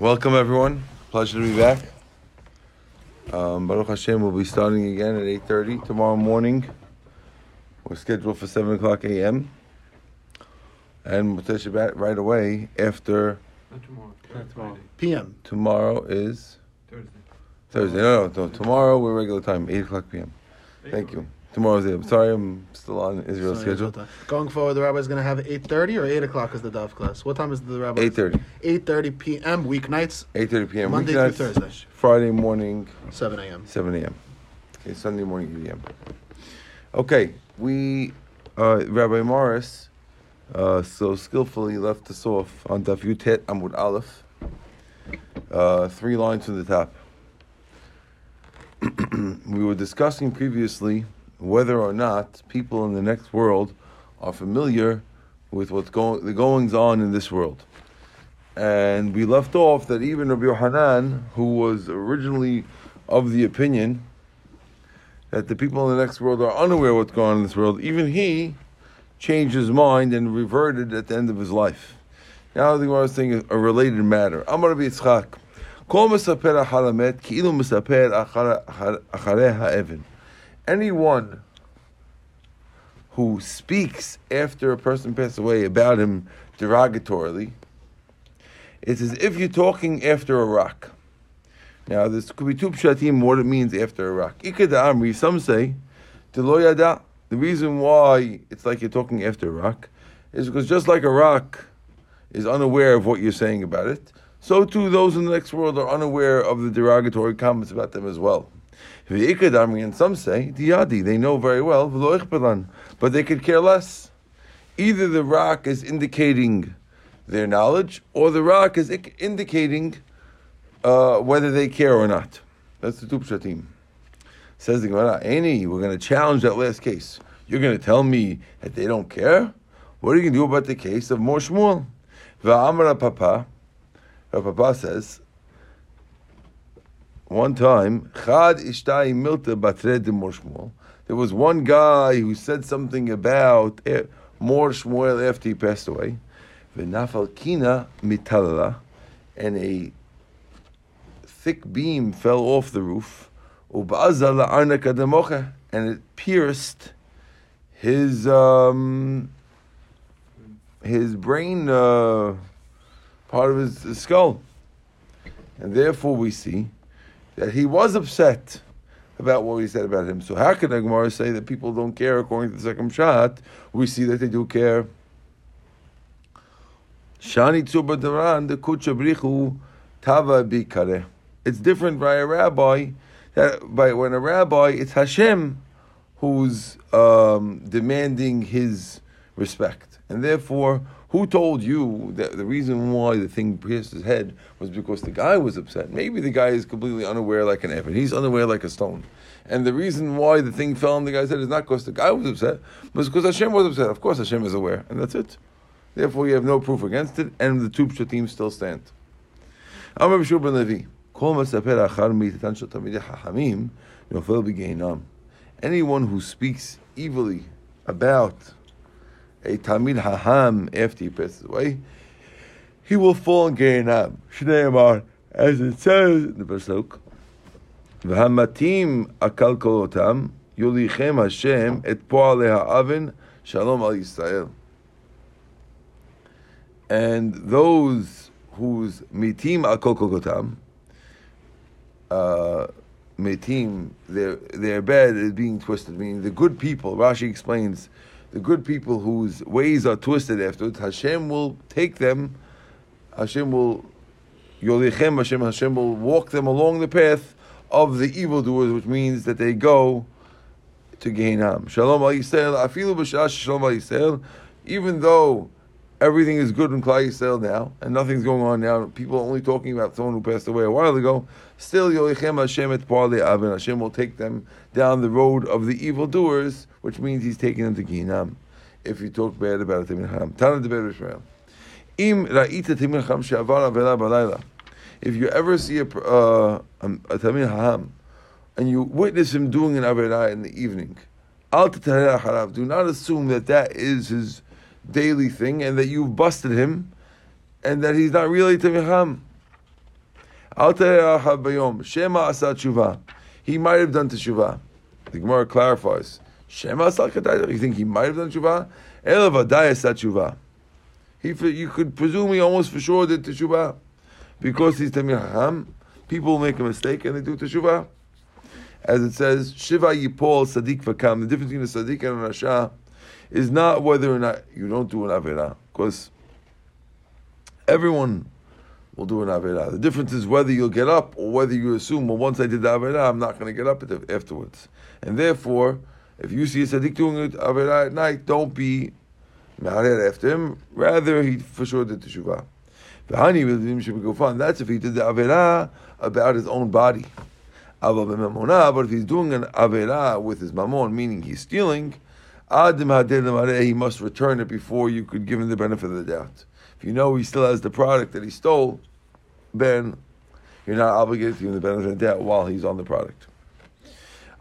Welcome, everyone. Pleasure to be back. Um, Baruch Hashem will be starting again at 8.30 tomorrow morning. We're scheduled for 7 o'clock a.m. And Motzei Shabbat right away after Not tomorrow. Not tomorrow. Friday. PM. tomorrow is Thursday. Thursday. No, no, no. Tomorrow we're regular time, 8 o'clock p.m. Thank you. Tomorrow's it. Sorry, I'm still on Israel Sorry schedule. Going forward, the rabbi is going to have 8.30 or 8 o'clock is the Dove class. What time is the rabbi? 8.30. 8.30 p.m. weeknights, 8.30 p.m. Monday Weeknights, through Thursday. Friday morning, 7 a.m. 7 a.m. Okay, Sunday morning, 8 a.m. Okay, we, uh, Rabbi Morris, uh, so skillfully left us off on Daf Yutet Amud Aleph, uh, three lines from the top. we were discussing previously whether or not people in the next world are familiar with what's going, the goings on in this world. And we left off that even Rabbi Yohanan, who was originally of the opinion that the people in the next world are unaware what's going on in this world, even he changed his mind and reverted at the end of his life. Now the Gemara is saying a related matter. Amar Yitzchak, Kol mesaper halamet ki'ilu mesaper acharei ha'evan. Anyone who speaks after a person passed away about him derogatorily, it's as if you're talking after a rock. Now, this could be two pshatim, what it means after a rock. Ikeda Amri, some say. The reason why it's like you're talking after a rock is because just like a rock is unaware of what you're saying about it, so too those in the next world are unaware of the derogatory comments about them as well. And some say, Diyadi, they know very well, but they could care less. Either the rock is indicating their knowledge, or the rock is indicating uh, whether they care or not. That's the two pshatim. Says the Gemara, Any, we're going to challenge that last case. You're going to tell me that they don't care? What are you going to do about the case of Mor Shmuel? Va'amara Papa, Papa says, one time, Chad ishtai milta batre de Mor Shmuel. There was one guy who said something about eh, Mor Shmuel after he passed away. V'nafal kina mitalala, and a thick beam fell off the roof, and it pierced his um, his brain uh, part of his, his skull, and therefore we see that he was upset about what we said about him. So how can the Gemara say that people don't care according to the second shot? We see that they do care. Shani the kuchabrichu tava bikare. It's different by a rabbi. That by when a rabbi, it's Hashem who's um, demanding his respect, and therefore, who told you that the reason why the thing pierced his head was because the guy was upset? Maybe the guy is completely unaware, like an ephod. He's unaware, like a stone. And the reason why the thing fell on the guy's head is not because the guy was upset, but because Hashem was upset. Of course, Hashem is aware, and that's it. Therefore, you have no proof against it, and the two pshatim still stand. Anyone who speaks evilly about a tamid haham after he passes away, he will fall in Gehinam. Shnei Amar, as it says in the pasuk, V'hamatim akal kolotam yulichem Hashem et ha'aven shalom al Yisrael and those whose mitim akol kokotam, uh, mitim, their their bed is being twisted. Meaning the good people. Rashi explains, the good people whose ways are twisted afterwards. Hashem will take them. Hashem will yolichem. Hashem Hashem will walk them along the path of the evildoers, which means that they go to Gehinam. Shalom al Yisrael. Afilu shalom al Yisrael. Even though everything is good in Klal Yisrael now, and nothing's going on now. People are only talking about someone who passed away a while ago. Still, Yolichem Hashem et Avin. Hashem will take them down the road of the evildoers, which means He's taking them to Gehinam. If you talk bad about a Tamil Ham, Tana de Israel. Im ra'ita Tamil Ham balayla. If you ever see a uh, a, a Tamil Ham, and you witness him doing an Averah in the evening, Al. Do not assume that that is his daily thing and that you've busted him and that he's not really Tamil Ham. Al bayom. Shema asa tshuva. He might have done teshuvah. The Gemara clarifies. Shema. You think he might have done teshuvah? Elav adai asa tshuva. He, you could presume he almost for sure did teshuvah. Because he's Tamir people make a mistake and they do teshuvah. As it says, Shiva Yipol Sadiq Vakam. The difference between a Sadiq and a Rasha is not whether or not you don't do an Avirah. Because everyone will do an Avirah. The difference is whether you'll get up or whether you assume, well, once I did the Avirah, I'm not going to get up afterwards. And therefore, if you see a Sadiq doing an Avirah at night, don't be mad after him. Rather, he for sure did. The fun. That's if he did the Avirah about his own body. But if he's doing an Avirah with his mamon, meaning he's stealing, he must return it before you could give him the benefit of the doubt. If you know he still has the product that he stole, then you're not obligated to give him the benefit of the doubt while he's on the product.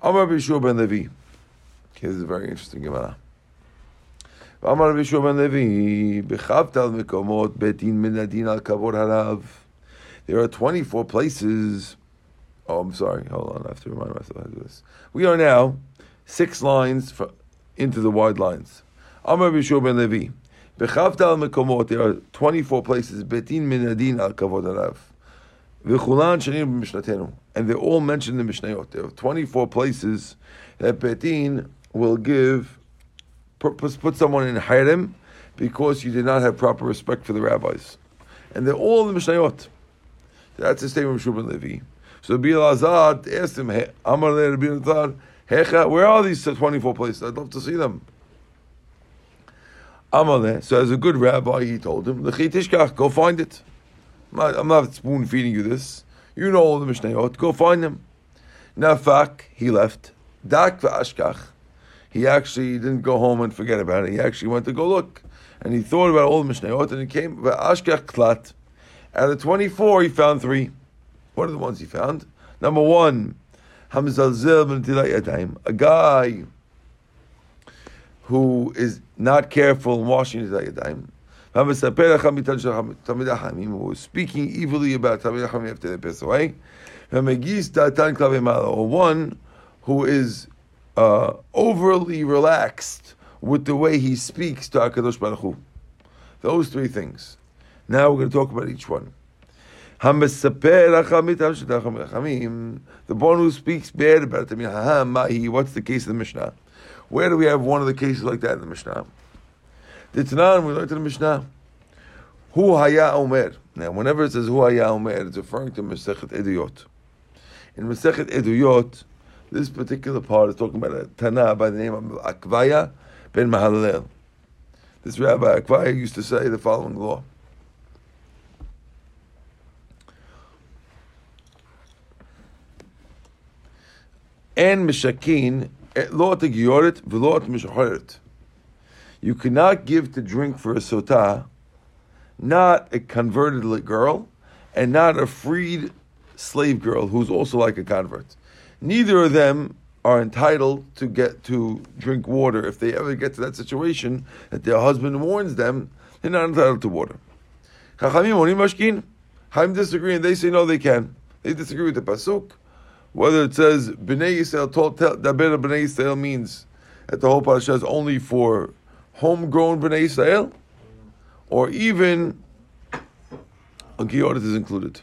Amar Bishur ben Levi. Okay, this is a very interesting Gemara. There are 24 places. Oh, I'm sorry. Hold on. I have to remind myself how to do this. We are now six lines into the wide lines. Amar Bishur ben Levi. Bechavtal Mekomot, there are 24 places, Betin Minadin al Kavod Arav. V'chulan Shanim Mishnatenu. And they're all mentioned in the Mishnayot. There are 24 places that Betin will give, put someone in Harem because you did not have proper respect for the rabbis. And they're all in the Mishnayot. That's the statement of Shubin Levi. So Bil Azad asked him, Amar Hecha, where are these 24 places? I'd love to see them. Amaleh. So as a good rabbi, he told him, go find it. I'm not, spoon feeding you this. You know all the Mishnayot. Go find them. Nafak, he left. Dak v'ashkach. He actually didn't go home and forget about it. He actually went to go look. And he thought about all the Mishnayot and he came, v'ashkach klat. Out of 24, he found three. What are the ones he found? Number one, A guy who is not careful in washing his yadayim. Who was speaking evilly about Talmid after they pass away. Or one who is uh, overly relaxed with the way he speaks to HaKadosh Baruch Hu. Those three things. Now we're going to talk about each one. The one who speaks bad about it, what's the case of the Mishnah? Where do we have one of the cases like that in the Mishnah? The Tanan, we learned in the Mishnah. Hu haya omer. Now, whenever it says hu haya omer, it's referring to Masechet Eduyot. In Masechet Eduyot, this particular part is talking about a Tana by the name of Akvaya ben Mahalalel. This Rabbi Akvaya used to say the following law. En mishakin eh, you cannot give to drink for a sotah, not a converted girl, and not a freed slave girl who's also like a convert. Neither of them are entitled to get to drink water if they ever get to that situation that their husband warns them. They're not entitled to water. Chachamim disagree and they say no, they can. They disagree with the pasuk whether it says Bnei Yisrael, Daber Bnei Yisrael means that the whole parasha is only for homegrown Bnei Yisrael, or even a Giorit is included.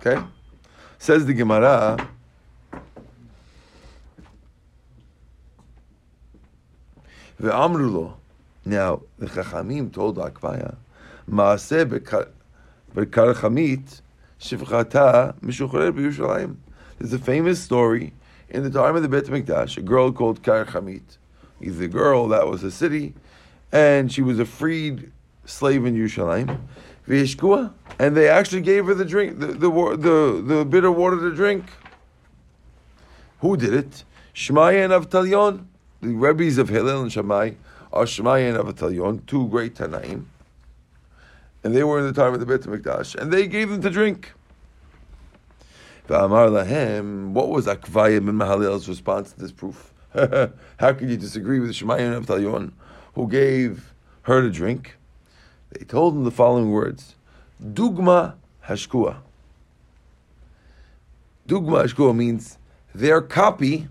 Okay? Says the Gemara. The Amrulo. Now, the Chachamim told Akvaya, Maaseh bekarchamit shivchata mishuchrer b'Yushalayim. There's a famous story in the time of the Bet Mikdash, a girl called Kar. He's a girl that was a city, and she was a freed slave in Yerushalayim. And they actually gave her the drink, the, the, the, the bitter water to drink. Who did it? Shmaya and Avtalion. The rabbis of Hillel and Shammai are Shmaya and Avtalion, two great Tanaim. And they were in the time of the Bet Mikdash, and they gave them to drink. Amar lahem, what was Akvayim and Mahalil's response to this proof? How could you disagree with Shemayim and Avtalion, who gave her to drink? They told him the following words: Dugma hashkua. Dugma Ashkur means their copy,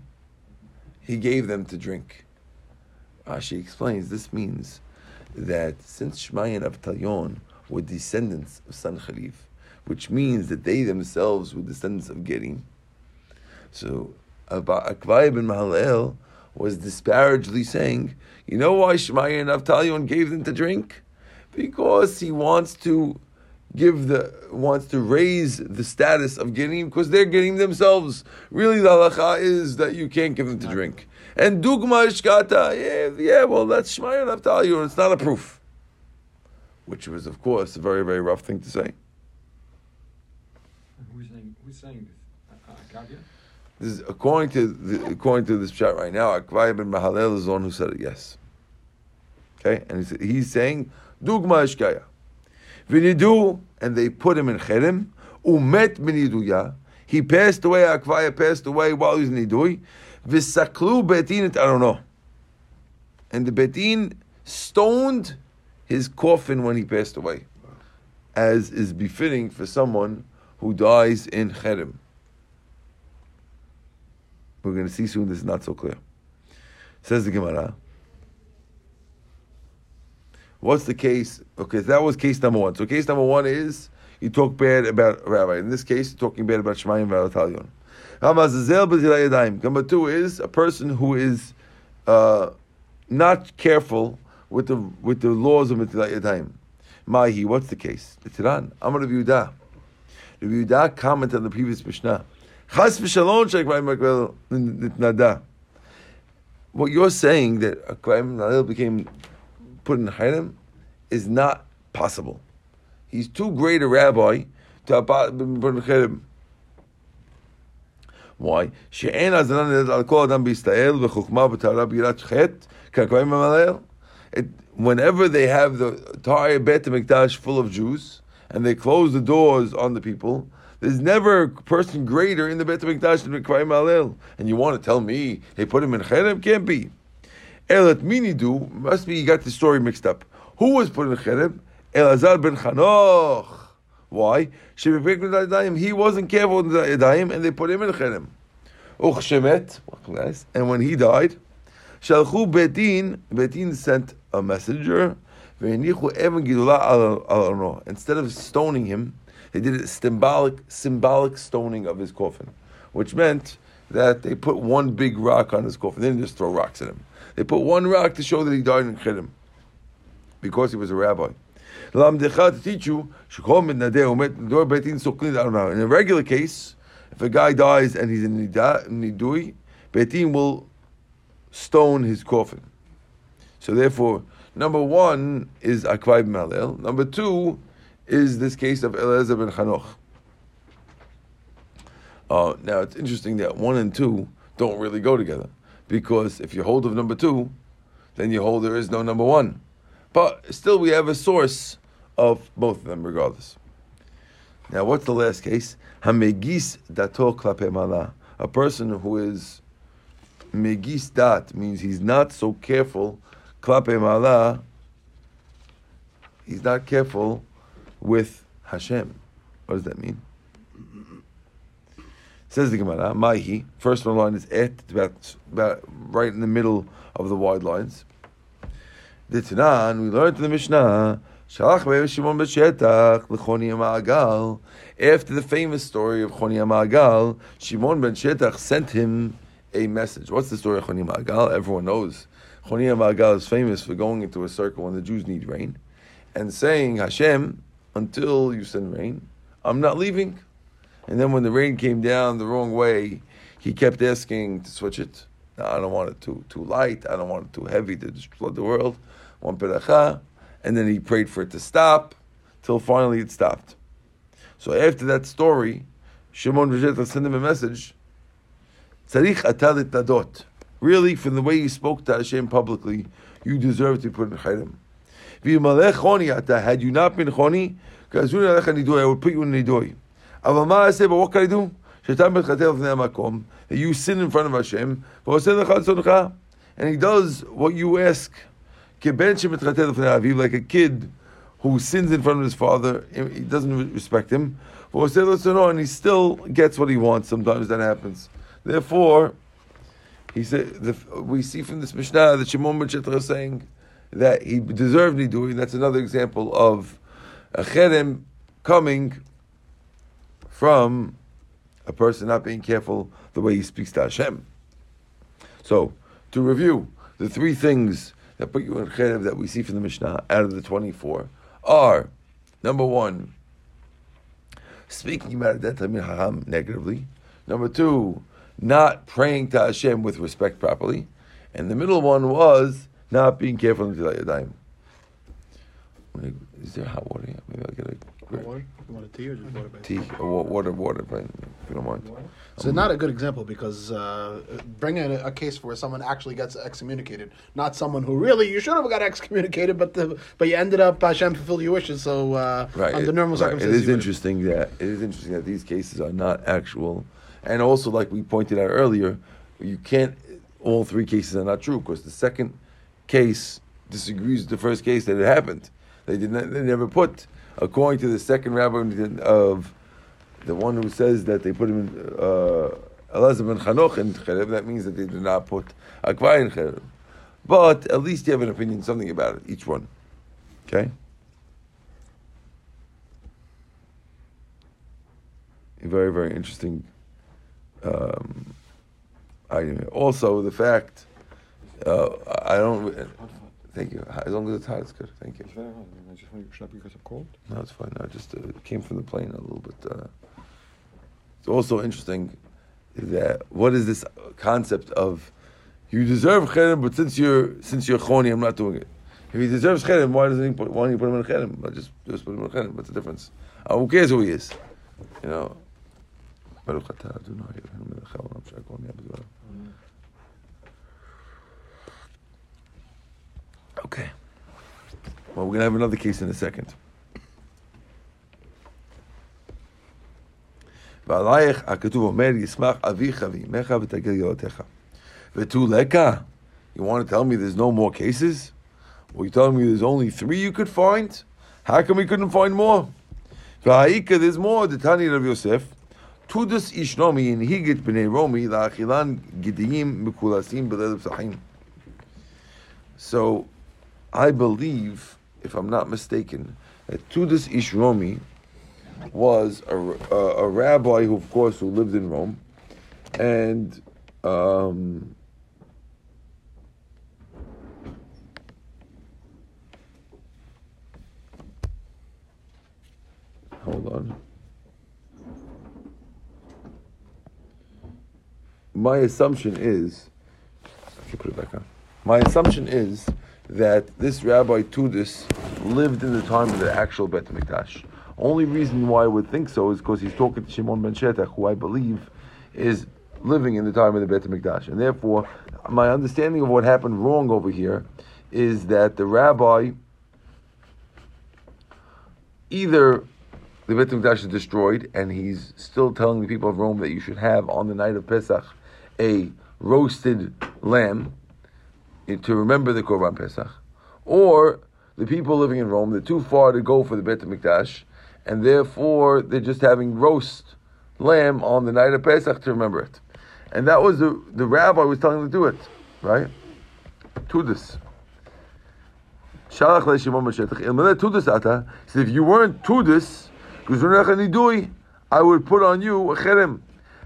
he gave them to drink. Rashi explains this means that since Shmai and Avtalyon were descendants of Sancheriv, which means that they themselves were descendants of Gerim, so Akvai ben Mahalel was disparagingly saying, you know why Shmai and Avtalyon gave them to drink? Because he wants to give the wants to raise the status of getting because they're getting themselves. Really, the halacha is that you can't give them to drink. And dugma ishkata, yeah, yeah, well, that's Shmaya Naftali, it's not a proof. Which was, of course, a very, very rough thing to say. Saying, this? This is according to the, according to this chat right now. Akvai ben Mahalel is the one who said it. Yes. Okay, and he's, he's saying dugma ishkaya. V'nidu, and they put him in cherem. Umet b'niduya. He passed away. Akvaya passed away while he was nidui. I don't know. And the betin stoned his coffin when he passed away, as is befitting for someone who dies in cherem. We're going to see soon. This is not so clear. Says the Gemara. What's the case? Okay, that was case number one. So case number one is you talk bad about rabbi. In this case, you're talking bad about Shemayim Valatalion. Number two is a person who is uh, not careful with the with the laws of Mitilat Yadayim. Mahi, what's the case? The Tiran. Rabbi Yehuda. Rabbi Yehuda commented on the previous Mishnah. Chas v'shalom shekvayim nitnada. What you're saying that Akvayim became put in Hiram is not possible. He's too great a rabbi to put in Hiram. Why? שאין הזרן על כל אדם בישראל וחוכמה וטהרה בירת חטא כהכהנים המלאל. Whenever they have the entire Bet HaMikdash full of Jews and they close the doors on the people, there's never a person greater in the Bet HaMikdash than Kvaim Alel. And you want to tell me they put him in Cherem? Can't be. Elat Minidu, must be you got the story mixed up. Who was put in Cherem? Elazar ben Chanoch. Why? He wasn't careful with the Yadayim and they put him in Cherem. Uch and when he died, Shalchu Betin, Betin sent a messenger, Instead of stoning him, they did a symbolic, symbolic stoning of his coffin, which meant that they put one big rock on his coffin. They didn't just throw rocks at him. They put one rock to show that he died in Chidim because he was a rabbi. To teach you, in a regular case, if a guy dies and he's in Nidui, Betin will stone his coffin. So therefore, number one is Akvai Malel. Number two is this case of Eliezer ben Chanoch. Uh, now it's interesting that one and two don't really go together because if you hold of number two, then you hold there is no number one. But still, we have a source of both of them, regardless. Now, what's the last case? Hamegis dato klape. A person who is megis dat means he's not so careful. Klape mala. He's not careful with Hashem. What does that mean? Says the Gemara, Maihi. First one line is et, about, about right in the middle of the wide lines. The Tanan, we learned in the Mishnah, Shalach Shimon Beshetach Lechoni Ma'agal. After the famous story of Choni Ma'agal, Shimon ben Shetach sent him a message. What's the story of Choni Ma'agal? Everyone knows. Choni Ma'agal is famous for going into a circle when the Jews need rain and saying, Hashem, until you send rain, I'm not leaving. And then when the rain came down the wrong way, he kept asking to switch it. No, I don't want it too too light. I don't want it too heavy to flood the world. One peracha. And then he prayed for it to stop, till finally it stopped. So after that story, Shimon Vizheta sent him a message. Tzarich atalit nadot. Really, from the way you spoke to Hashem publicly, you deserve to be put in Chayrim. Had you not been Choni, I would put you in Nidoi. But what can I do? That you sin in front of Hashem, and He does what you ask. Like a kid who sins in front of his father, he doesn't respect him, and he still gets what he wants. Sometimes that happens. Therefore, he said the, we see from this Mishnah that Shimon ben Shetach is saying that he deserved nidui. That's another example of a cherem coming from a person not being careful the way he speaks to Hashem. So, to review, the three things that put you in cherem that we see from the Mishnah out of the 24 are number one, speaking about a Chacham negatively. Number two, not praying to Hashem with respect properly. And the middle one was not being careful in Tilat Yadayim. Is there hot water here? Maybe I'll get a Water? You want a tea or just water? tea or water, water, if you don't mind. So not a good example because uh, bringing a, a case where someone actually gets excommunicated, not someone who really you should have got excommunicated, but the but you ended up Hashem fulfilled your wishes. So uh, Right. under normal. It circumstances, is you would- interesting that it is interesting that these cases are not actual, and also like we pointed out earlier, you can't. All three cases are not true because the second case disagrees with the first case that it happened. They did not. They never put, according to the second rabbi of the one who says that they put him in uh, Elazar ben Chanoch in Cherem. That means that they did not put Akvai in Cherem. But at least you have an opinion, something about it, each one. Okay. very, very interesting um. Also, the fact uh, I don't. Thank you. As long as it's hot, it's good. Thank you. It's very. I just want you to because of cold. No, it's fine. I just uh, came from the plane a little bit. Uh, it's also interesting that what is this concept of you deserve cherem, but since you're since you're choni, I'm not doing it. If he deserves cherem, why doesn't he put, why don't you put him in cherem? I just just put him in cherem. What's the difference? Who cares who he is? You know. Baruch atah Adonai Eloheinu melech haolam she'akol nהיה b'dvarav. Okay. Well, we're going to have another case in a second. ועלייך הכתוב אומר, ישמח אביך ואימך ותגל ילדיך. ותו לקה, you want to tell me there's no more cases? Well, you're telling me there's only three you could find? How come we couldn't find more? והאיכה, there's more, דתני רב יוסף, Tudus Ishromi in Higit B'nei Romi la La'achilan Gidiyim Mikulasim B'lelib Sahim. So, I believe, if I'm not mistaken, that Tudus Ishromi was a, a, a, rabbi who, of course, who lived in Rome, and um, hold on. My assumption is, I put it back on. My assumption is that this Rabbi Tudis lived in the time of the actual Bet Mikdash. Only reason why I would think so is because he's talking to Shimon ben Shetach, who I believe is living in the time of the Bet Mikdash, and therefore my understanding of what happened wrong over here is that the rabbi either the Bet Mikdash is destroyed, and he's still telling the people of Rome that you should have on the night of Pesach a roasted lamb eh, to remember the Korban Pesach, or the people living in Rome, they're too far to go for the Bet Mikdash, and therefore they're just having roast lamb on the night of Pesach to remember it. And that was the, the rabbi was telling them to do it, right? To this. Shalach le Shimon ben Shetach, ilmele tudis ata. He said, if you weren't tudis, I would put on you a cherem.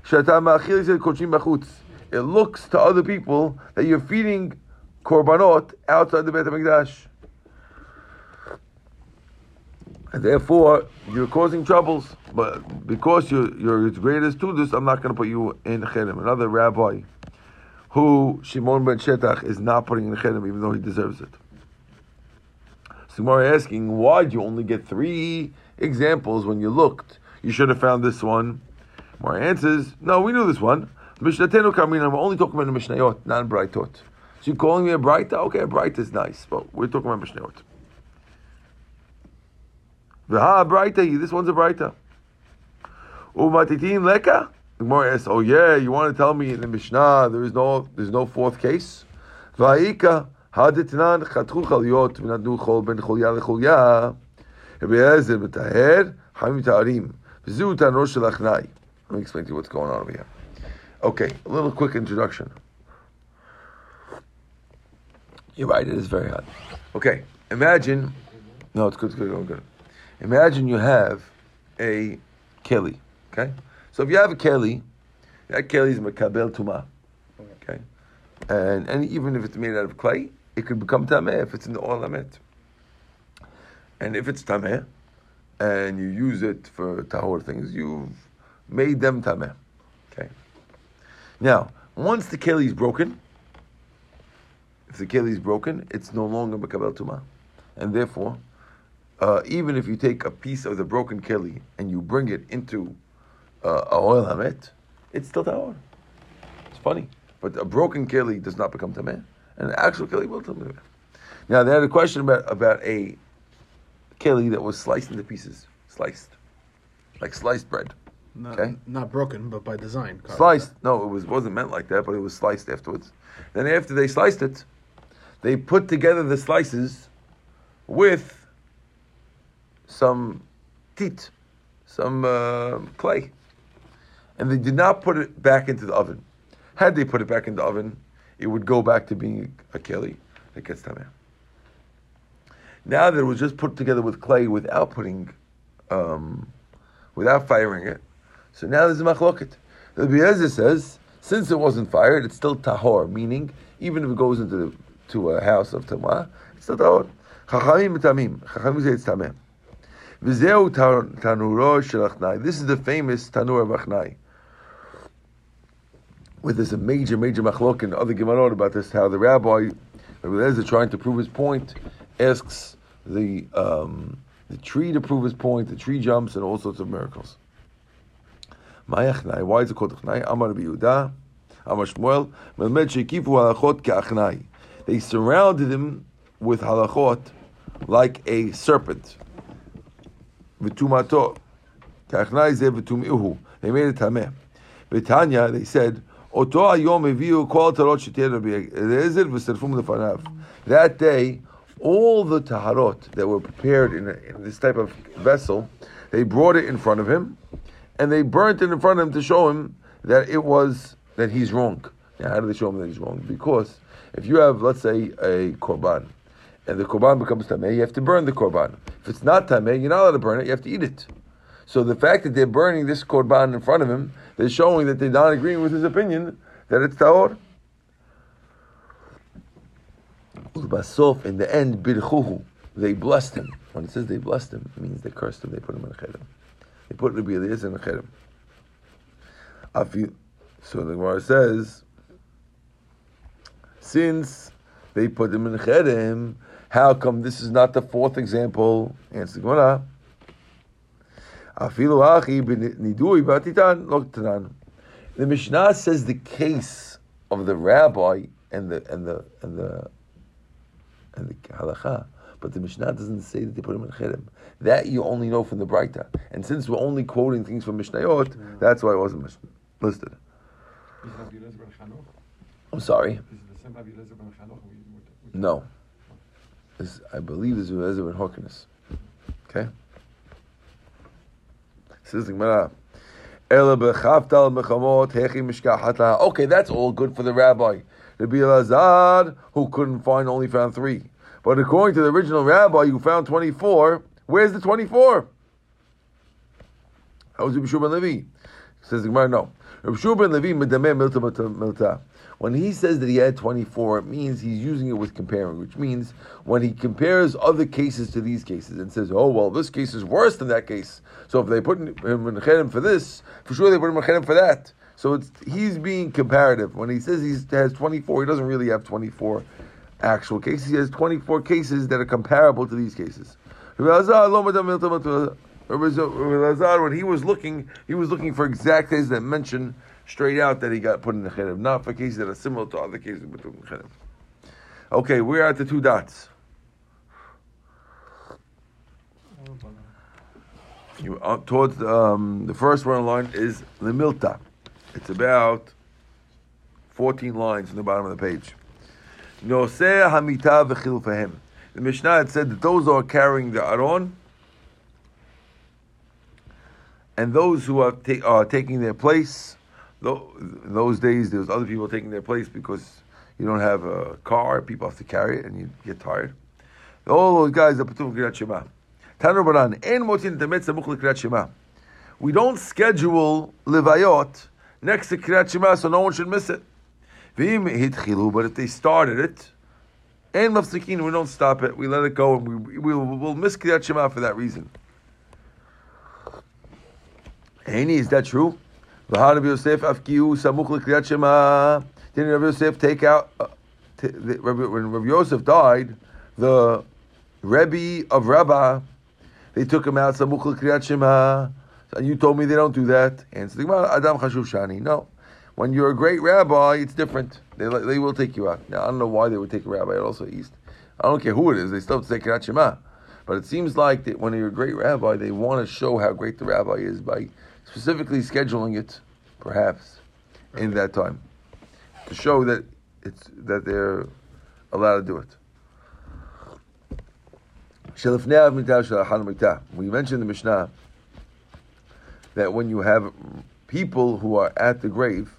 Shata ma'achil, he said, kochim bachutz. It looks to other people that you're feeding korbanot outside the Beit HaMikdash. And therefore, you're causing troubles. But because you're, you're as great as Tudus, I'm not going to put you in Cherem. Another rabbi who Shimon ben Shetach is not putting in Cherem, even though he deserves it. So asking, why did you only get three examples when you looked? You should have found this one. Gemara answers, no, we knew this one. Mishnatenu Kamina, we're only talking about the Mishnayot, not Braitot. So you're calling me a Braita? Okay, a Braita is nice, but we're talking about Mishnayot. V'ha Braita, this one's a Braita. Umatitin Leka? The Gemara asks, oh yeah, you want to tell me in the Mishnah there is no there's no fourth case? Va'ika hadetnan chatchu chaliot v'nadnu chol ben cholya lecholya. Rabbi Eliezer b'taher hamim ta'arim V'zu tanur shel achnai. Let me explain to you what's going on over here. Okay, a little quick introduction. You're right, it is very hot. Okay, imagine, no, it's good, it's good, it's good. Imagine you have a keli, okay? So if you have a keli, that keli is makabel tuma, okay? And, and even if it's made out of clay, it could become tameh if it's in the oil lamit. And if it's tameh, and you use it for tahor things, you've made them tameh? Now, once the keli is broken, if the keli is broken, it's no longer makabel tuma, and therefore, uh, even if you take a piece of the broken keli and you bring it into uh, a oil hamet, it's still tahor. It's funny, but a broken keli does not become tameh, and an actual keli will become tameh. Now they had a question about about a keli that was sliced into pieces, sliced, like sliced bread. Not, Okay. not broken, but by design. Sliced. No, it was wasn't meant like that, but it was sliced afterwards. Then after they sliced it, they put together the slices with some teat, some uh, clay, and they did not put it back into the oven. Had they put it back in the oven, it would go back to being a keli that gets tameh. Now that it was just put together with clay without putting, um, without firing it, so now there's a machloket. The Be'ezer says, since it wasn't fired, it's still tahor, meaning even if it goes into the, to a house of tamah, it's still tahor. Chachamim tamim. Chachamim say it's tameh. V'zeu tanuro shel achnai. This is the famous tanur of achnai. Where there's a major, major machlok in other Gemarot about this, how the rabbi, Rabbi Eliezer, trying to prove his point, asks the um, the tree to prove his point. The tree jumps and all sorts of miracles. Ma'achnai. Why is it called achnai? Amar Yehuda, Amar Shmuel, Melmed shekifu halachot ke'achnai. They surrounded him with halachot like a serpent. V'tumato. Ke'achnai ze v'tumihu. They made it tameh. V'tanya, they said, Oto ayom eviu kol tarot shetir Rabbi Eliezer v'serfum lefanav. That day, all the taharot that were prepared in, in this type of vessel, they brought it in front of him, and they burnt it in front of him to show him that it was that he's wrong. Now, how do they show him that he's wrong? Because if you have, let's say, a korban, and the korban becomes tameh, you have to burn the korban. If it's not tameh, you're not allowed to burn it. You have to eat it. So the fact that they're burning this korban in front of him, they're showing that they're not agreeing with his opinion that it's. Ulbasof, in the end, they blessed him. When it says they blessed him, it means they cursed him. They put him in a cherem. They put Rabbi in a cherem. So the Gemara says, since they put him in a cherem, how come this is not the fourth example? Answer the Gemara. Tanan. The Mishnah says the case of the rabbi and the and the and the and the halacha, but the Mishnah doesn't say that they put him in cherem. That you only know from the Breita. And since we're only quoting things from Mishnayot, that's why it wasn't listed. Is it Rabbi Eliezer ben Chanoch? I'm sorry. Ben No. This, I believe this is Ezra and Horkinus. Okay? Says the Gemara. "Ela b'chavtal mechamot hechi mishkachata." Okay, that's all good for the rabbi. Rabbi Elazar, who couldn't find, only found three. But according to the original rabbi, who found 24, where's the 24? How was Rabbi Shua ben Levi? Says the Gemara, no. Rabbi ben Levi, milta milta-. When he says that he had 24, it means he's using it with comparing, which means when he compares other cases to these cases and says, oh, well, this case is worse than that case. So if they put him in Cherem for this, for sure they put him in Cherem for that. So it's, he's being comparative. When he says he has 24, he doesn't really have 24 actual cases. He has 24 cases that are comparable to these cases. Elazar, when he was looking, he was looking for exact cases that mention straight out that he got put in the cherem, not for cases that are similar to other cases but in the. Okay, we're at the two dots. You uh, towards um, the first one line is lemilta. It's about fourteen lines in the bottom of the page. Noseh hamita v'chilfahem. The Mishnah had said that those who are carrying the aron and those who are, ta- are taking their place. Tho- In those days, there was other people taking their place because you don't have a car, people have to carry it, and you get tired. All those guys are patur Kriyat Shema. Tanu Baran, en motin temet samuch Shema. We don't schedule levayot next to Kriyat Shema so no one should miss it. But if they started it, en mafsikin, we don't stop it. We let it go, and we we will we'll miss Kriyat Shema for that reason. Any, is that true? Yosef Shema. Didn't Rabbi Yosef take out? Uh, t- the, when Rabbi Yosef died, the Rebbe of Rabbah, they took him out samuch l'Kriyat Shema. And you told me they don't do that. And so Adam Chashuv Shani. No. When you're a great rabbi, it's different. They, they will take you out. Now, I don't know why they would take a rabbi also east. I don't care who it is. They still have to say Kriyat Shema. But it seems like that when you're a great rabbi, they want to show how great the rabbi is by specifically scheduling it, perhaps, in that time, to show that it's that they're allowed to do it. We mentioned the Mishnah that when you have people who are at the grave,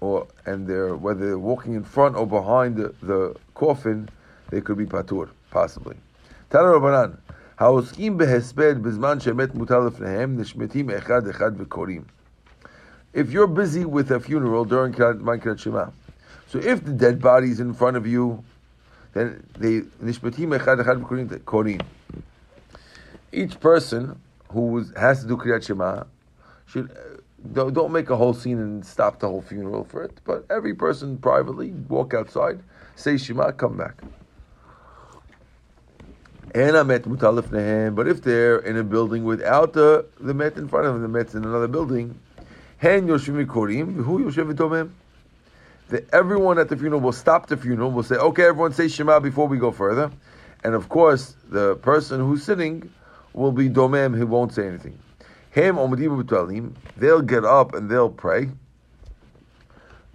or and they're whether they're walking in front or behind the, the coffin, they could be patur, possibly. Tana Rabbanan, העוסקים בהספד בזמן שמת מוטל לפניהם, נשמטים אחד אחד וקוראים. If you're busy with a funeral during Zman Kriyat Shema, so if the dead body is in front of you, then they nishmatim echad echad v'korim korim. Each person who was, has to do Kriyat Shema should uh, don't, don't make a whole scene and stop the whole funeral for it. But every person privately walk outside, say Shema, come back. And I met mutalif. But if they're in a building without the the met in front of them, the met's in another building, hen yoshim korim, who yoshev. That everyone at the funeral will stop the funeral. Will say, "Okay, everyone, say Shema before we go further." And of course, the person who's sitting will be domem. He won't say anything. Hem omedim b'tvalim. They'll get up and they'll pray.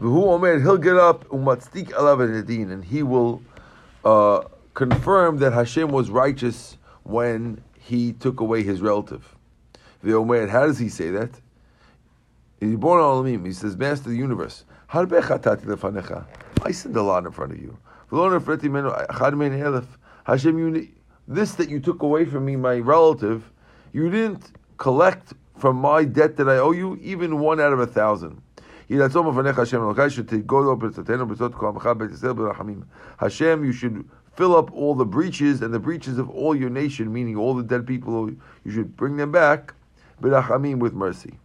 V'hu omer. He'll get up umatzdik alav edin, and he will uh, confirm that Hashem was righteous when he took away his relative. The omer. How does he say that? He's born Alamim. He says, Master of the universe. Harbe lefanecha. I sinned a lot in front of you. Hashem, you, this that you took away from me, my relative, you didn't collect from my debt that I owe you, even one out of a thousand. Hashem, you should fill up all the breaches and the breaches of all your nation, meaning all the dead people, you should bring them back, with mercy.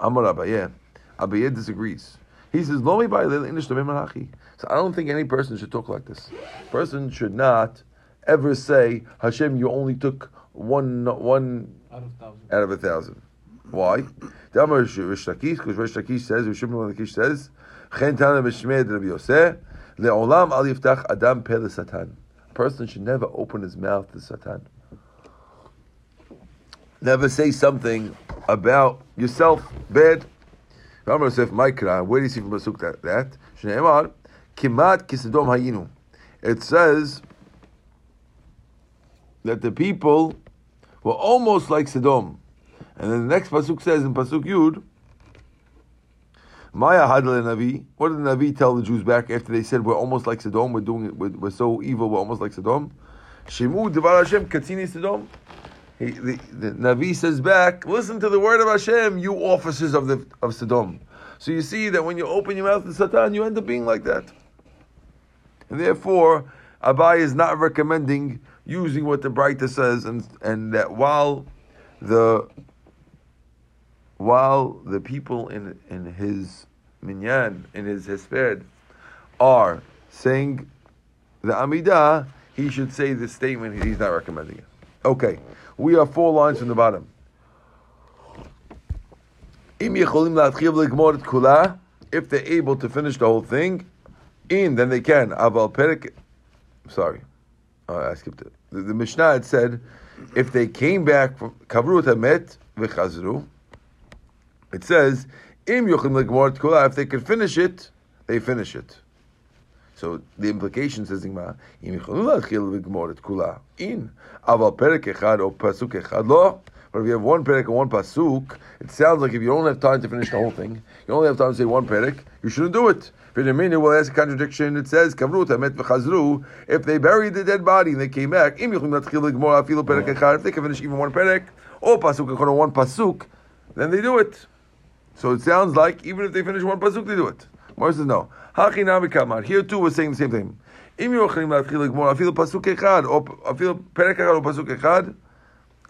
Amar Abaye. Abaye disagrees. He says. So I don't think any person should talk like this. Person should not ever say, "Hashem, you only took one one Out of thousand. out of a thousand. Why? The Amar Rish Lakish, because Rish Lakish says, Rish Shimon Lakish says, "Chen tana b'shmed Rabbi Yosef, le'olam al yiftach adam pe satan." A person should never open his mouth to Satan. Never say something about yourself bad. Amar Yosef Maikra, where do you see from Pasuk that? that? Shneimar, kimat kisedom hayinu. It says that the people were almost like Sodom. And then the next pasuk says in pasuk Yud, Maya Hadal Navi. What did the Navi tell the Jews back after they said we're almost like Sodom? We're doing it. We're, we're so evil. We're almost like Sodom. Shemu Devar Hashem Katzini Sodom. He, the, the Navi says back, listen to the word of Hashem, you officers of the of. So you see that when you open your mouth to Satan, you end up being like that. And therefore, Abai is not recommending using what the Braita says, and and that while the while the people in in his minyan in his hesped are saying the Amidah, he should say this statement. He's not recommending it. Okay, we are four lines from the bottom. If they're able to finish the whole thing, in then they can. Sorry, oh, I skipped it. The, the Mishnah had said, if they came back from kavru hamet v'chazru, it says, im yochim legmor et kula, if they could finish it, they finish it. So the implication says im yochim lachil legmor kula, in aval perek echad or pasuk echad lo, but But if you have one perek and one pasuk, it sounds like if you don't have time to finish the whole thing, you only have time to say one perek, you shouldn't do it. We'll ask a contradiction. It says, Kavrut met v'chazru, if they buried the dead body and they came back, Im Yuchim Natchil Gemor Afilu Perek Echad, if they can finish even one Perek, or Pasuk Echad, one Pasuk, then they do it. So it sounds like even if they finish one Pasuk, they do it. Mara says, no. Hachinami Kamar, here too we're saying the same thing. Im Yuchim Natchil Gemor Afilu Pasuk Echad, or Afilu Perek Echad, or Pasuk Echad,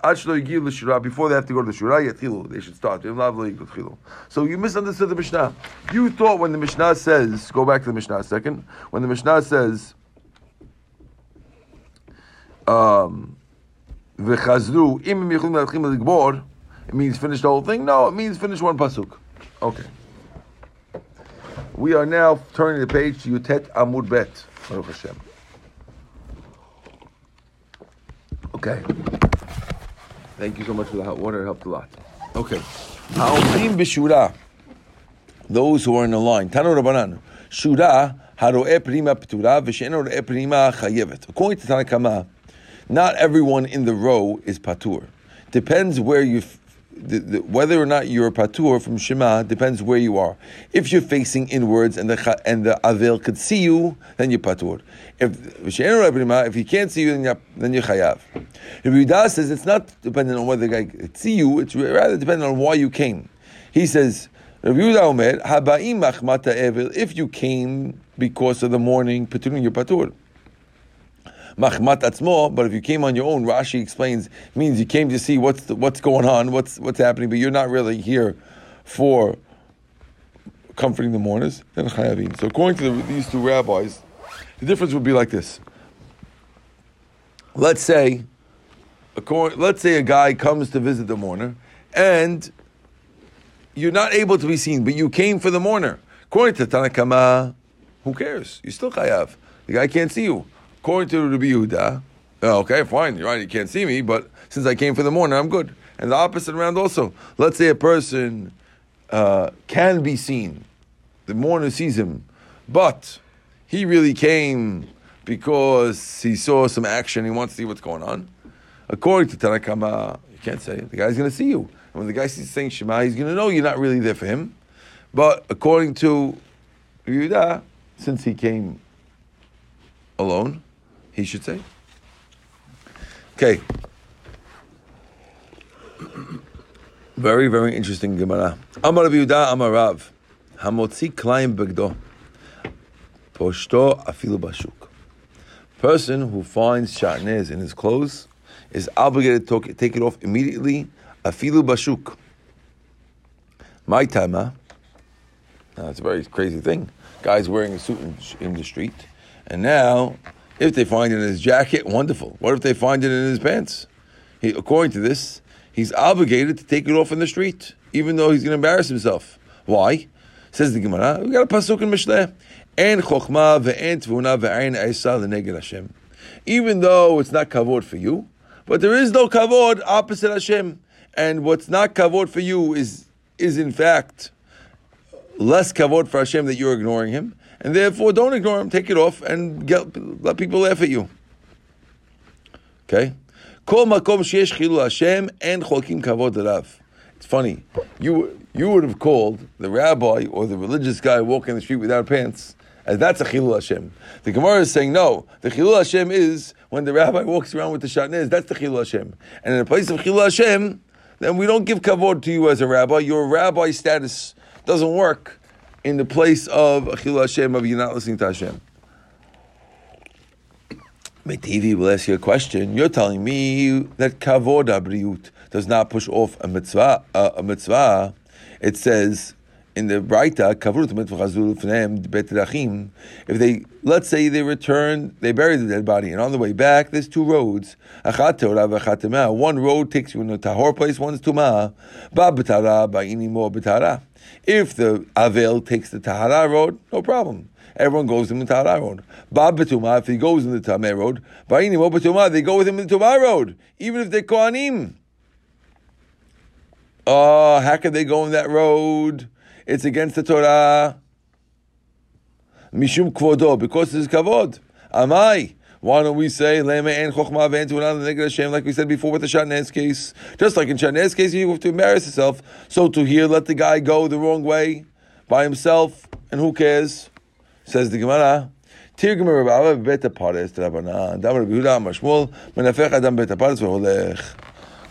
before they have to go to the Shura, Yatilu, they should start. So you misunderstood the Mishnah. You thought when the Mishnah says, go back to the Mishnah a second, when the Mishnah says, um, it means finish the whole thing? No, it means finish one pasuk. Okay. We are now turning the page to Yutet Amud Bet. Baruch Hashem. Okay. Thank you so much for the hot water. It helped a lot. Okay. Ha'omrim b'shura. Those who are in the line. Tanu Rabbanan. Shura haro'e prima p'tura v'she'en ro'e prima chayevet. According to Tanakama, not everyone in the row is patur. Depends where you, the, the, whether or not you're patur from Shema depends where you are. If you're facing inwards and the and the avel could see you, then you're patur. If if he can't see you, then you're, then you're chayav. If Yudah says it's not dependent on whether the guy could see you, it's rather dependent on why you came. He says. Omer, Habaim. If you came because of the morning, paturin you're patur machmat atzmo, but if you came on your own, Rashi explains means you came to see what's the, what's going on, what's what's happening, but you're not really here for comforting the mourners. Then chayavin. So according to the, these two rabbis, the difference would be like this. Let's say, according, let's say a guy comes to visit the mourner, and you're not able to be seen, but you came for the mourner. According to Tanakama, who cares? You still chayav. The guy can't see you. According to Rabbi Yehuda, oh, okay, fine, you're right, you can't see me, but since I came for the morning, I'm good. And the opposite around also. Let's say a person uh, can be seen, the mourner sees him, but he really came because he saw some action, he wants to see what's going on. According to Tanakama, you can't say. The guy's going to see you. And when the guy sees saying Shema, he's going to know you're not really there for him. But according to Yehuda, since he came alone, he should say. Okay. Very, very interesting Gemara. Amar Yehuda, Amar Rav. Hamotzi klaim begdo. Poshto afilu bashuk. Person who finds shatnez in his clothes is obligated to take it off immediately. Afilu bashuk. My tama. It's a very crazy thing. Guy's wearing a suit in the street, and now if they find it in his jacket, wonderful. What if they find it in his pants? He, according to this, he's obligated to take it off in the street, even though he's going to embarrass himself. Why? Says the Gemara, we got a pasuk in Mishleh. Chokhma ve'en Hashem. Even though it's not kavod for you, but there is no kavod opposite Hashem. And what's not kavod for you is, is in fact less kavod for Hashem that you're ignoring him and therefore don't ignore him. Take it off and get, let people laugh at you. Okay. Kol makom sheyesh chilul Hashem and cholkim kavod alav. It's funny. You you would have called the rabbi or the religious guy walking the street without pants as that's a chilul Hashem. The Gemara is saying no. The chilul Hashem is when the rabbi walks around with the shatnez. That's the chilul Hashem. And in the place of chilul Hashem, then we don't give kavod to you as a rabbi. Your rabbi status doesn't work in the place of Achil Hashem, of you not listening to Hashem. Meitivi will ask you a question. You're telling me that kavod abriut does not push off a mitzvah. Uh, a mitzvah. It says in the Braita, kavod betrachim. If they, let's say they return, they bury the dead body, and on the way back, there's two roads. One road takes you in a tahor place, one's tumah. Ba betara, ba betara. If the Avel takes the Tahara road, no problem. Everyone goes in the Tahara road. Bab Betuma, if he goes in the Tameh road, Ba'inim Betuma, they go with him in the Tumah road, even if they're Kohanim. Oh, how can they go in that road? It's against the Torah. Mishum Kvodo, because it's Kavod. Amai. Why don't we say lema and chokhmah ve'en tunan neged Hashem like we said before with the shatnez case? Just like in shatnez case, you have to embarrass yourself. So to here, let the guy go the wrong way by himself, and who cares? Says the Gemara. תרגם רב אבא בבית הפרס, רבנן, דם רבי יהודה אמר שמואל, מנפח אדם בית הפרס והולך.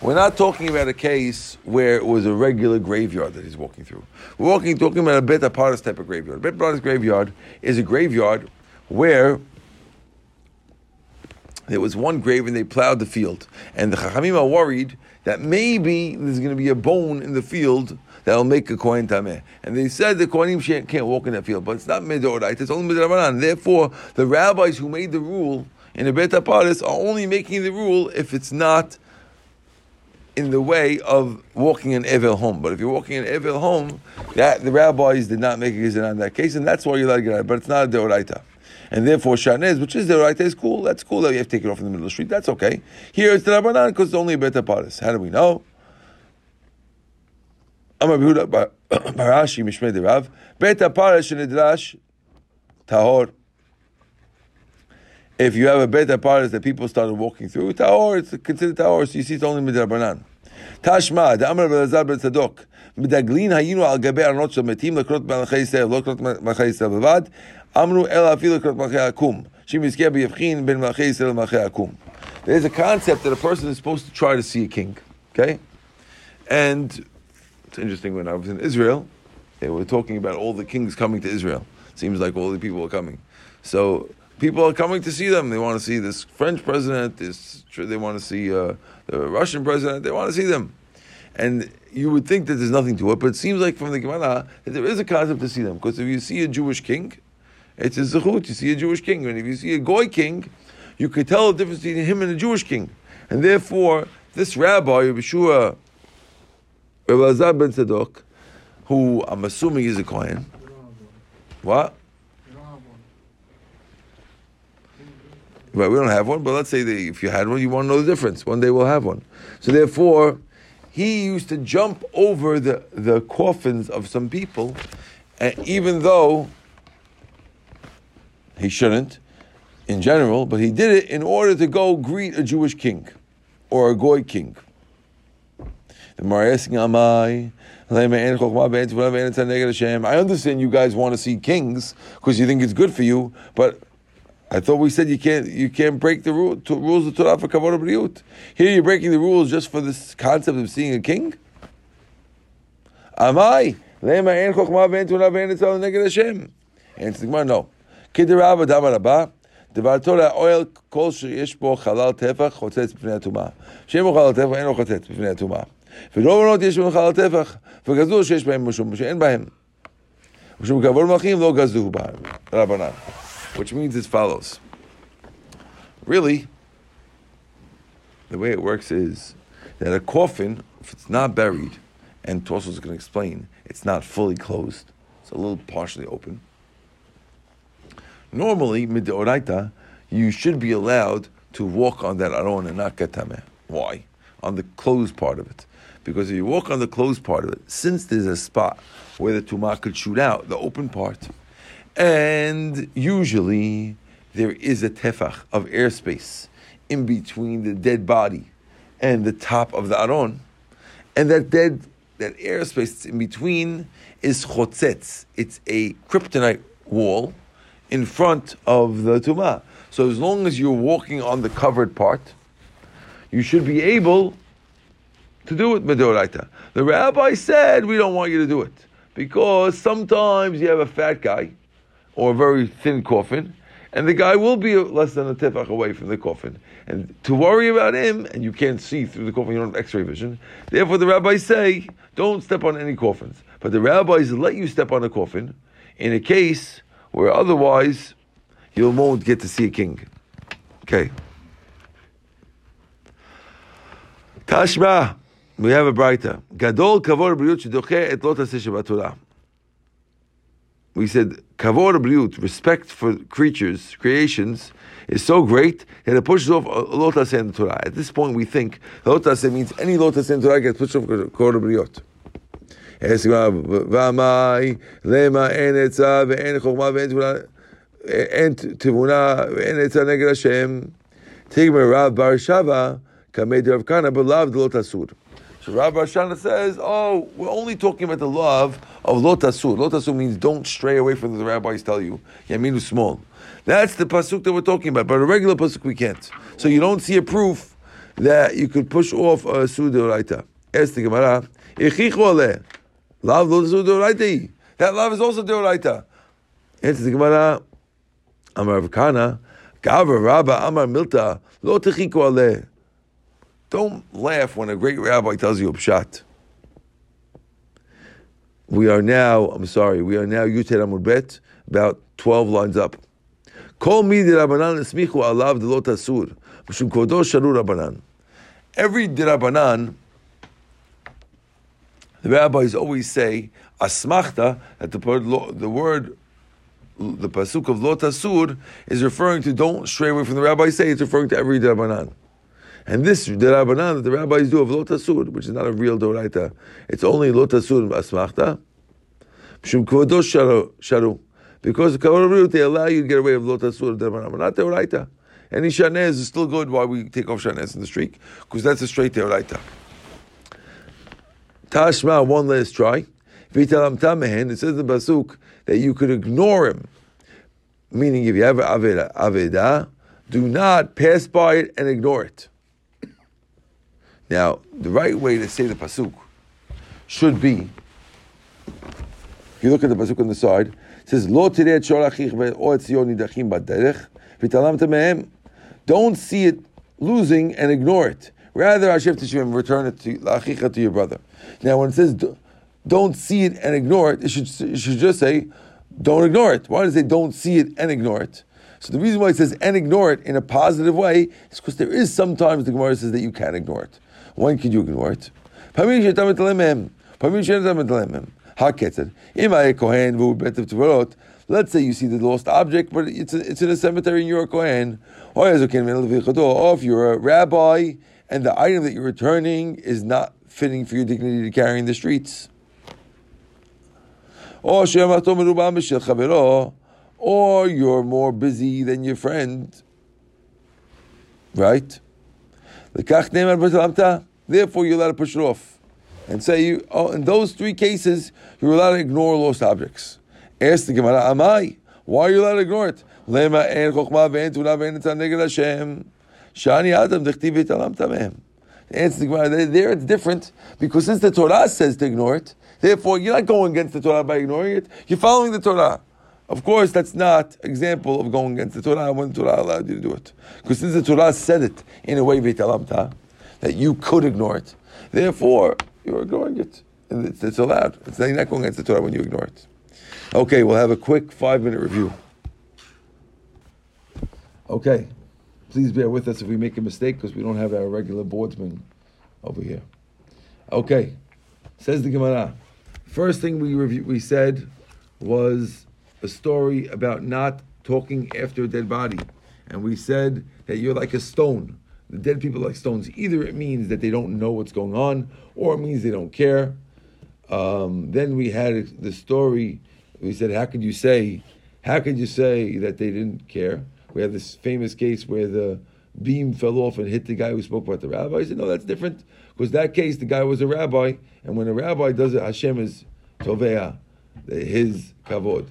We're not talking about a case where it was a regular graveyard that he's walking through. We're walking, talking about a Bet Aparis type of graveyard. A Bet Aparis graveyard is a graveyard where there was one grave and they plowed the field. And the Chachamim are worried that maybe there's going to be a bone in the field that'll make a Kohen Tameh. And they said the Kohenim can't, walk in that field, but it's not Midoraita, it's only Midrabanan. Therefore, the rabbis who made the rule in the Beit HaParas are only making the rule if it's not in the way of walking an Evel home. But if you're walking an Evel home, that the rabbis did not make a decision on that case, and that's why you're allowed to get out. But it's not a Deoraita. And therefore, Shanez, which is the right, is cool. That's cool that you have to take it off in the middle of the street. That's okay. Here it's the Rabbanan because it's only a Beit HaParas. How do we know? Amar Behuda Bar- bar Ashi Mishmei de Rav. Beta Paris Shenidrash Tahor. If you have a beit haparas that people started walking through, tahor, it's considered tahor, so you see it's only midrabanan. Tashma, the Amr Belazar ben Tzadok, מדגלין היינו על גבי ארונות של מתים לקרות מלכי ישראל, לא לקרות מלכי ישראל בלבד, אמרו אלא אפילו לקרות מלכי העקום, שאם יזכה ביבחין בין מלכי ישראל למלכי העקום. There's a concept that a person is supposed to try to see a king, okay? And it's interesting, when I was in Israel, they were talking about all the kings coming to Israel. Seems like all the people are coming. So people are coming to see them. They want to see this French president. This they want to see uh, the Russian president. They want to see them, and you would think that there's nothing to it, but it seems like from the Gemara that there is a concept to see them. Because if you see a Jewish king, it's a zechut. You see a Jewish king, and if you see a goy king, you could tell the difference between him and a Jewish king, and therefore this rabbi Yeshua Rabbi Lazar ben Tzadok, who I'm assuming is a Kohen. What? Right, we don't have one, but let's say that if you had one, you want to know the difference. One day we'll have one. So therefore, he used to jump over the, the coffins of some people, and even though he shouldn't, in general, but he did it in order to go greet a Jewish king or a Goy king. The Gemara Amai, I understand you guys want to see kings because you think it's good for you, but I thought we said you can't you can't break the rule, to, rules of Torah for kavod b'riut. Here you're breaking the rules just for this concept of seeing a king. Amai lema en chokhma ve'en tuna ve'en etzal neged Hashem. Answer the Gemara, no. Kidirava damar abba. דבר תורה, אוהל כל שיש בו חלל טפח חוצץ בפני הטומאה. שאין בו חלל טפח אינו חוצץ בפני הטומאה. ורוב עונות יש בהם חלל טפח, וגזלו שיש בהם משום שאין בהם. משום כבוד מלכים לא גזלו בהם, רבנן. which means as follows. Really, the way it works is that a coffin, if it's not buried, and Tosfos is going to explain, it's not fully closed, it's a little partially open. Normally, midoraita, you should be allowed to walk on that aron and not get tameh. Why? On the closed part of it. Because if you walk on the closed part of it, since there's a spot where the tumah could shoot out, the open part, and usually there is a tefach of airspace in between the dead body and the top of the aron, and that dead that airspace in between is chotzetz. It's a kryptonite wall in front of the tumah. So as long as you're walking on the covered part, you should be able to do it medoraita. The rabbi said we don't want you to do it because sometimes you have a fat guy or a very thin coffin, and the guy will be less than a tefach away from the coffin. And to worry about him, and you can't see through the coffin, you don't have x-ray vision. Therefore, the rabbis say, don't step on any coffins. But the rabbis let you step on a coffin in a case where otherwise you won't get to see a king. Okay. Tashma, we have a Braita. Gadol kavor briut shedoche et lot we said kavod briut, respect for creatures, creations, is so great that it pushes off lotas in the Torah. At this point, we think lotas means any lotas in the Torah gets pushed off kavod briut. אין תבונה, ואין עצה נגד השם. תגמר רב בר שבה, קמא דרב כהנא, בלאו דלא תסור. so Rav Barshana says, oh, we're only talking about the love of lo tasur. Lo tasur means don't stray away from what the rabbis tell you. Yaminu small. That's the pasuk that we're talking about. But a regular pasuk we can't. So you don't see a proof that you could push off a sudoraita. Ask the Gemara. Love lo sudoraita. That love is also deoraita. Answer the Gemara, Amar Rav Kahana, Gavra Rabba Amar Milta, Lo Techiku Aleh. Don't laugh when a great rabbi tells you pshat. We are now, I'm sorry, we are now Yutet Amud Bet, about 12 lines up. Kol mi di Rabbanan esmichu alav de lo tasur, mishum kodo sharu Rabbanan. Every dirabanan, the rabbis always say, asmachta, that the, word- the word, the pasuk of lo tasur is referring to don't stray away from the rabbis say, it's referring to every dirabanan. And this dirabanan that the rabbis do of lo tasur, which is not a real doraita, it's only lo tasur asmachta, mishum kodo sharu. Because the kavod they allow you to get away with lo tasur dirabanan, but not doraita. Any shanez is still good while we take off shanez in the street, because that's a straight doraita. Tashma, one last try. Vitalam tamehen, it says in the Pasuk that you could ignore him. Meaning, if you have aveda, aveda, do not pass by it and ignore it. Now, the right way to say the Pasuk should be, if you look at the Pasuk on the side, it says, Lo tireh shorachich ve'o etzion nidachim baderech, v'talam tamehem. Don't see it losing and ignore it. Rather, Hashem Tishim, return it to lachicha to your brother. Now, when it says "Do- don't see it and ignore it, it should, it should just say don't ignore it. Why does it say don't see it and ignore it? So the reason why it says and ignore it in a positive way is because there is sometimes the Gemara says that you can ignore it one kid you can it? Let's say you see the lost object, but it's, a, it's in a cemetery and you're oh, a Kohen. Or if you're a rabbi and the item that you're returning is not fitting for your dignity to carry in the streets. Oh, or you're more busy than your friend. Right? Therefore, you're allowed to push it off and say, you, oh, in those three cases, you're allowed to ignore lost objects. Ask the Gemara, Amai, why are you allowed to ignore it? Answer the Gemara, there- it's different because since the Torah says to ignore it, therefore you're not going against the Torah by ignoring it. You're following the Torah. Of course, that's not example of going against the Torah when the Torah allowed you to do it. Because since the Torah said it in a way v'talamta, that you could ignore it, therefore you're ignoring it. It's, it's allowed. It's you're not going against the Torah when you ignore it. Okay, we'll have a quick five minute review. Okay, please bear with us if we make a mistake because we don't have our regular boardsman over here. Okay, says the Gemara. First thing we review, we said was a story about not talking after a dead body, and we said that you're like a stone. The dead people like stones. Either it means that they don't know what's going on, or it means they don't care. Um, then we had the story. We said, how could you say, how could you say that they didn't care? We had this famous case where the beam fell off and hit the guy who spoke about the rabbi. I said, no, that's different because that case the guy was a rabbi, and when a rabbi does it, Hashem is tovea, his kavod.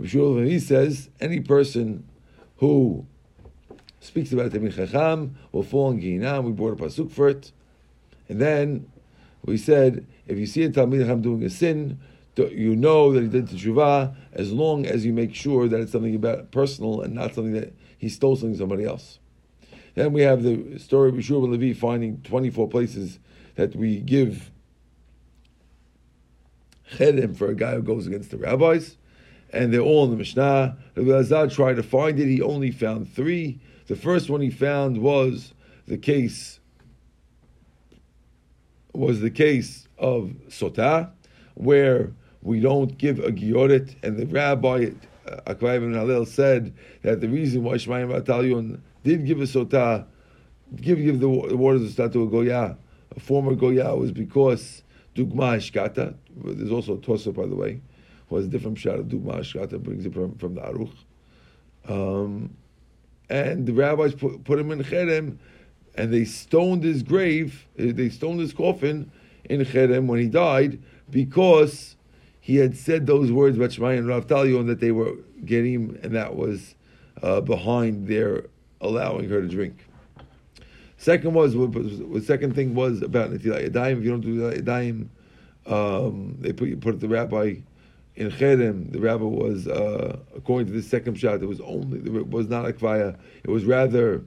He says any person who speaks about the Chacham will fall in Gehinam. We brought a pasuk for it, and then we said if you see a Talmid Chacham doing a sin, you know that he did teshuvah as long as you make sure that it's something about personal and not something that he stole something from somebody else. Then we have the story of Yeshua Levi finding 24 places that we give chedim for a guy who goes against the rabbis, and they're all in the Mishnah. Rabbi Azad tried to find it, he only found three. The first one he found was the case was the case of Sotah, where we don't give a gioret, and the rabbi uh, Akwai ibn Halil said that the reason why Shemaim Batalion did give a Sotah, give give the, wa- the waters of Sotah to a Goya, a former Goya, was because Dugma Hashkata, there's also a Tosa, by the way, was a different shot of Dugma Hashkata, brings it from, from the Aruch. Um, and the rabbis put, put him in Cherem, and they stoned his grave, uh, they stoned his coffin in Cherem when he died, because he had said those words about Shemai and Rav Talio, and that they were getting, him, and that was uh, behind their allowing her to drink. Second was, the second thing was about Netilat Yadayim. If you don't do Netilat Yadayim, um, they put you put the rabbi in Cherem. The rabbi was, uh, according to the second shot, it was only it was not a kvaya. It was rather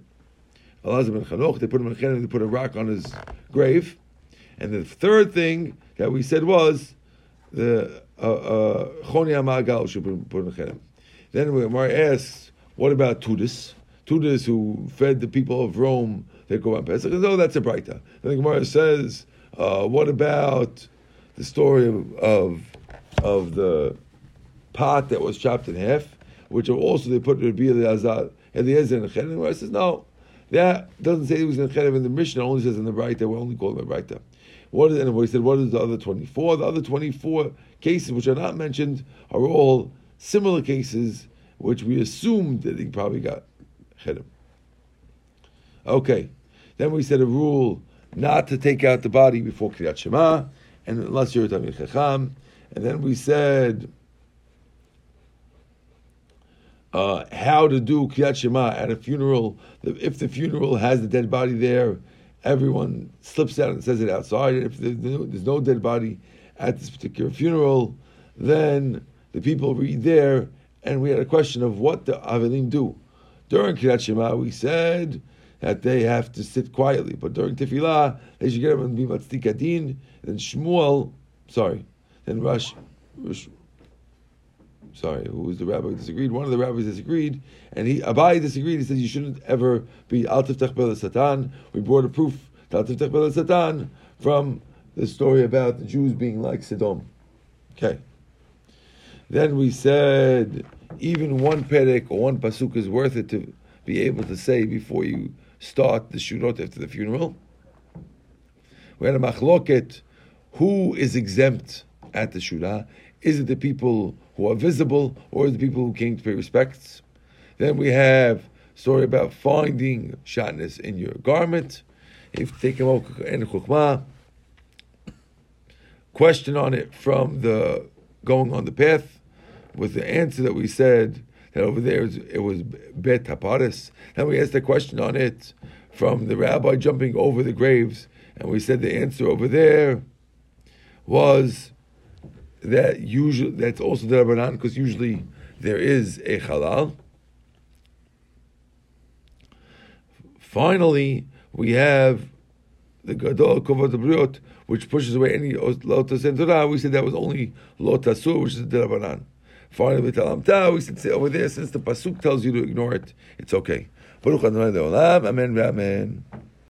Elazar ben Chanoch. They put him in Cherem. They put a rock on his grave. And the third thing that we said was the uh, uh, Choni HaMe'agel should put in Cherem. Then Mar asks, what about Tudis? Tudis who fed the people of Rome they go on Pesach. No, that's a Braita. Then the Gemara says, uh, what about the story of, of, of the pot that was chopped in half, which also they put Rabbi Eliezer in the Cherem. The Gemara says, no, that doesn't say he was in Cherem in the Mishnah, only says in the Braita, we're only calling it Braita. What is, and he said, what is the other 24? The other 24 cases which are not mentioned are all similar cases which we assumed that he probably got Cherem. Okay. Then we said a rule not to take out the body before Kriyat Shema, and unless you're a Talmid Chacham. And then we said uh, how to do Kriyat Shema at a funeral. If the funeral has the dead body there, everyone slips out and says it outside. If there's no dead body at this particular funeral, then the people read there. And we had a question of what the Avelim do. During Kriyat Shema, we said that they have to sit quietly. But during tefillah, they should get up and be matzdik adin. Then Shmuel, sorry, then Rush, Rush sorry, who was the rabbi who disagreed? One of the rabbis disagreed, and he Abai disagreed. He said you shouldn't ever be al tiftach satan. We brought a proof al tiftach satan from the story about the Jews being like Sodom. Okay. Then we said even one perek or one pasuk is worth it to be able to say before you start the shurot after the funeral. We had a machloket, who is exempt at the shura? Is it the people who are visible, or the people who came to pay respects? Then we have story about finding shatnez in your garment. If take him and chukma, question on it from the going on the path, with the answer that we said that over there it was bet haparis. Then we asked a question on it from the rabbi jumping over the graves, and we said the answer over there was that usually that's also the rabbanan because usually there is a halal. Finally, we have the gadol kovat briot, which pushes away any lotus and Torah. We said that was only lotasur, which is the rabbanan. Finally, we tell Amta, we said over there, since the pasuk tells you to ignore it, it's okay. Baruch Adonai. Amen. Amen.